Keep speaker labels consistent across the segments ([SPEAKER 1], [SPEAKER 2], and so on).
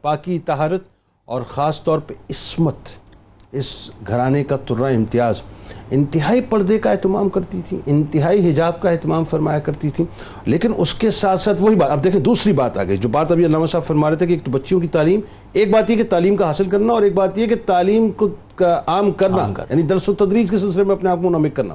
[SPEAKER 1] پاکی طہارت اور خاص طور پہ عصمت اس گھرانے کا ترہ امتیاز۔ انتہائی پردے کا اہتمام کرتی تھی انتہائی حجاب کا اہتمام فرمایا کرتی تھی لیکن اس کے ساتھ ساتھ وہی بات اب دیکھیں دوسری بات آ گئی جو بات ابھی علامہ صاحب فرما رہے تھے کہ ایک تو بچیوں کی تعلیم ایک بات یہ کہ تعلیم کا حاصل کرنا اور ایک بات یہ کہ تعلیم کو عام کرنا یعنی درس و تدریس کے سلسلے میں اپنے آپ کو منعمک کرنا۔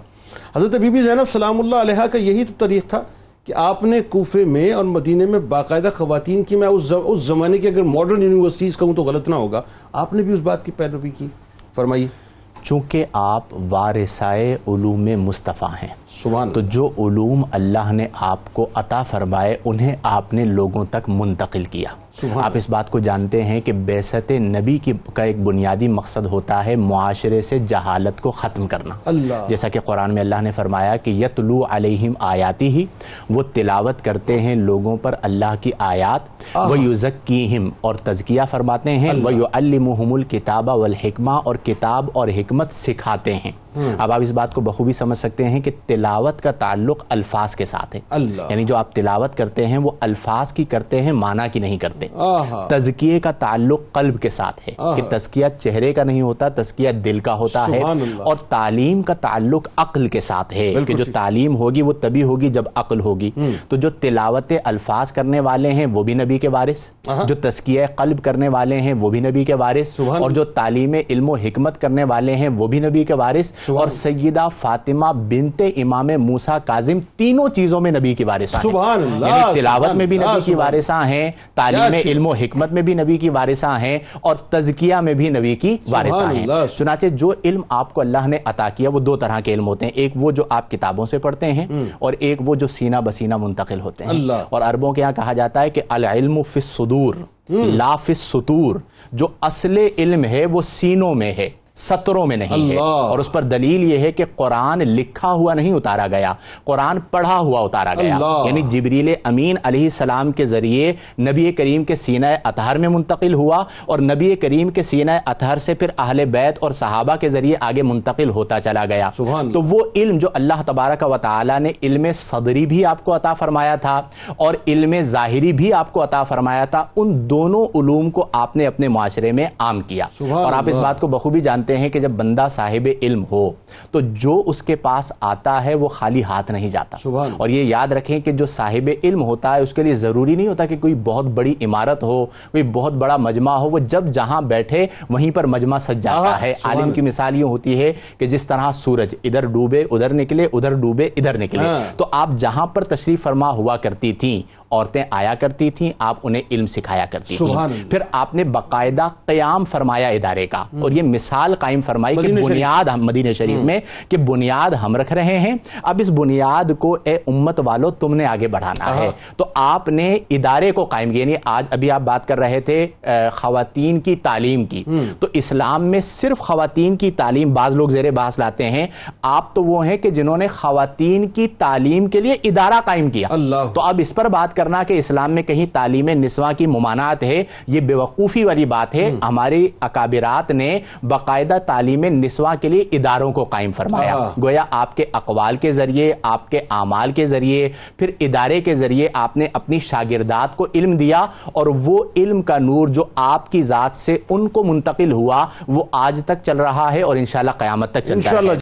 [SPEAKER 1] حضرت بی بی زینب سلام اللہ علیہ کا یہی تو طریق تھا کہ آپ نے کوفے میں اور مدینے میں باقاعدہ خواتین کی میں اس زمانے کی اگر ماڈرن یونیورسٹیز کہوں تو غلط نہ ہوگا۔ آپ نے بھی اس بات کی پیروی کی۔ فرمائیے۔
[SPEAKER 2] چونکہ آپ وارثائے علوم مصطفیٰ ہیں۔
[SPEAKER 1] سبحان
[SPEAKER 2] تو جو علوم اللہ نے آپ کو عطا فرمائے انہیں آپ نے لوگوں تک منتقل کیا۔ آپ اس بات کو جانتے ہیں کہ بیست نبی کی کا ایک بنیادی مقصد ہوتا ہے معاشرے سے جہالت کو ختم کرنا۔
[SPEAKER 1] اللہ۔
[SPEAKER 2] جیسا کہ قرآن میں اللہ نے فرمایا کہ یتلو علیہم آیاتی ہی وہ تلاوت کرتے ہیں لوگوں پر اللہ کی آیات۔ وہ یزکیہم اور تزکیہ فرماتے ہیں۔ وہ یعلمہم الکتاب والحکمہ اور کتاب اور حکمت سکھاتے ہیں۔ اب آپ اس بات کو بخوبی سمجھ سکتے ہیں کہ تلاوت کا تعلق الفاظ کے ساتھ ہے۔
[SPEAKER 1] اللہ۔
[SPEAKER 2] یعنی جو آپ تلاوت کرتے ہیں وہ الفاظ کی کرتے ہیں معنی کی نہیں کرتے۔ تزکیے کا تعلق قلب کے ساتھ ہے کہ تزکیہ چہرے کا نہیں ہوتا تزکیہ دل کا ہوتا ہے۔ اور تعلیم کا تعلق عقل کے ساتھ ہے کہ جو تعلیم ہوگی وہ تبھی ہوگی جب عقل ہوگی۔ تو جو تلاوت الفاظ کرنے والے ہیں وہ بھی نبی کے وارث۔ جو تزکیہ قلب کرنے والے ہیں وہ بھی نبی کے وارث۔ اور جو تعلیم علم و حکمت کرنے والے ہیں وہ بھی نبی کے وارث۔ اور سیدہ فاطمہ بنت امام موسیٰ کاظم تینوں چیزوں میں نبی کی وارثہ ہیں۔
[SPEAKER 1] اللہ،
[SPEAKER 2] یعنی تلاوت میں بھی نبی کی وارثاں ہیں تعلیم؟ علم و حکمت میں بھی نبی کی وارثاں ہیں اور تزکیہ میں بھی نبی کی وارثاں ہیں۔ چنانچہ جو علم آپ کو اللہ نے عطا کیا وہ دو طرح کے علم ہوتے ہیں۔ ایک وہ جو آپ کتابوں سے پڑھتے ہیں اور ایک وہ جو سینہ بسینہ منتقل ہوتے ہیں۔ اور عربوں کے یہاں کہا جاتا ہے کہ العلم فی الصدور لا فی السطور جو اصل علم ہے وہ سینوں میں ہے۔ سطروں میں نہیں ہے۔ اور اس پر دلیل یہ ہے کہ قرآن لکھا ہوا نہیں اتارا گیا قرآن پڑھا ہوا اتارا گیا
[SPEAKER 1] اللہ۔
[SPEAKER 2] یعنی جبریل امین علیہ السلام کے ذریعے نبی کریم کے سینہ اطہر میں منتقل ہوا اور نبی کریم کے سینہ اطہر سے پھر اہل بیت اور صحابہ کے ذریعے آگے منتقل ہوتا چلا گیا
[SPEAKER 1] سبحان
[SPEAKER 2] تو وہ علم جو اللہ تبارک و تعالی نے علم صدری بھی آپ کو عطا فرمایا تھا اور علم ظاہری بھی آپ کو عطا فرمایا تھا ان دونوں علوم کو آپ نے اپنے معاشرے میں عام کیا اور آپ اس۔ بات کو بخوبی جانتے ہیں کہ جب بندہ صاحب علم ہو تو جو اس کے پاس آتا ہے وہ خالی ہاتھ نہیں جاتا۔ اور یہ یاد رکھیں کہ جو صاحب علم ہوتا ہے اس کے لیے ضروری نہیں ہوتا کہ کوئی بہت بڑی عمارت ہو کوئی بہت بڑا مجمع ہو وہ جب جہاں بیٹھے وہیں پر مجمع سج جاتا ہے۔ عالم کی مثال یہ ہوتی ہے کہ جس طرح سورج ادھر ڈوبے ادھر نکلے ادھر ڈوبے ادھر نکلے۔
[SPEAKER 1] ہاں۔
[SPEAKER 2] تو آپ جہاں پر تشریف فرما ہوا کرتی تھیں عورتیں آیا کرتی تھیں آپ انہیں علم سکھایا کرتی تھیں۔ پھر آپ نے باقاعدہ قیام فرمایا ادارے کا۔ اور یہ مثال قائم فرمائی کہ۔ بنیاد ہم مدینہ شریف میں کہ بنیاد ہم رکھ رہے ہیں۔ اب اس بنیاد کو اے امت والو تم نے آگے بڑھانا ہے۔ تو آپ نے ادارے کو قائم کیا یعنی آج ابھی آپ بات کر رہے تھے خواتین کی تعلیم کی۔ تو اسلام میں صرف خواتین کی تعلیم بعض لوگ زیر بحث لاتے ہیں۔ آپ تو وہ ہیں کہ جنہوں نے خواتین کی تعلیم کے لیے ادارہ قائم کیا۔
[SPEAKER 1] اللہ۔
[SPEAKER 2] تو اب اس پر بات کرنا کہ اسلام میں کہیں تعلیم نسواں کی ممانعت ہے یہ بیوقوفی والی بات ہے۔ ہماری اکابرات نے باقاعدہ تعلیم نسواں کے لیے اداروں کو قائم فرمایا۔
[SPEAKER 1] آہا۔
[SPEAKER 2] گویا آپ کے اقوال کے ذریعے آپ کے اعمال کے ذریعے پھر ادارے کے ذریعے آپ نے اپنی شاگردات کو علم دیا اور وہ علم کا نور جو آپ کی ذات سے ان کو منتقل ہوا وہ آج تک چل رہا ہے اور انشاءاللہ قیامت تک چلتا ہے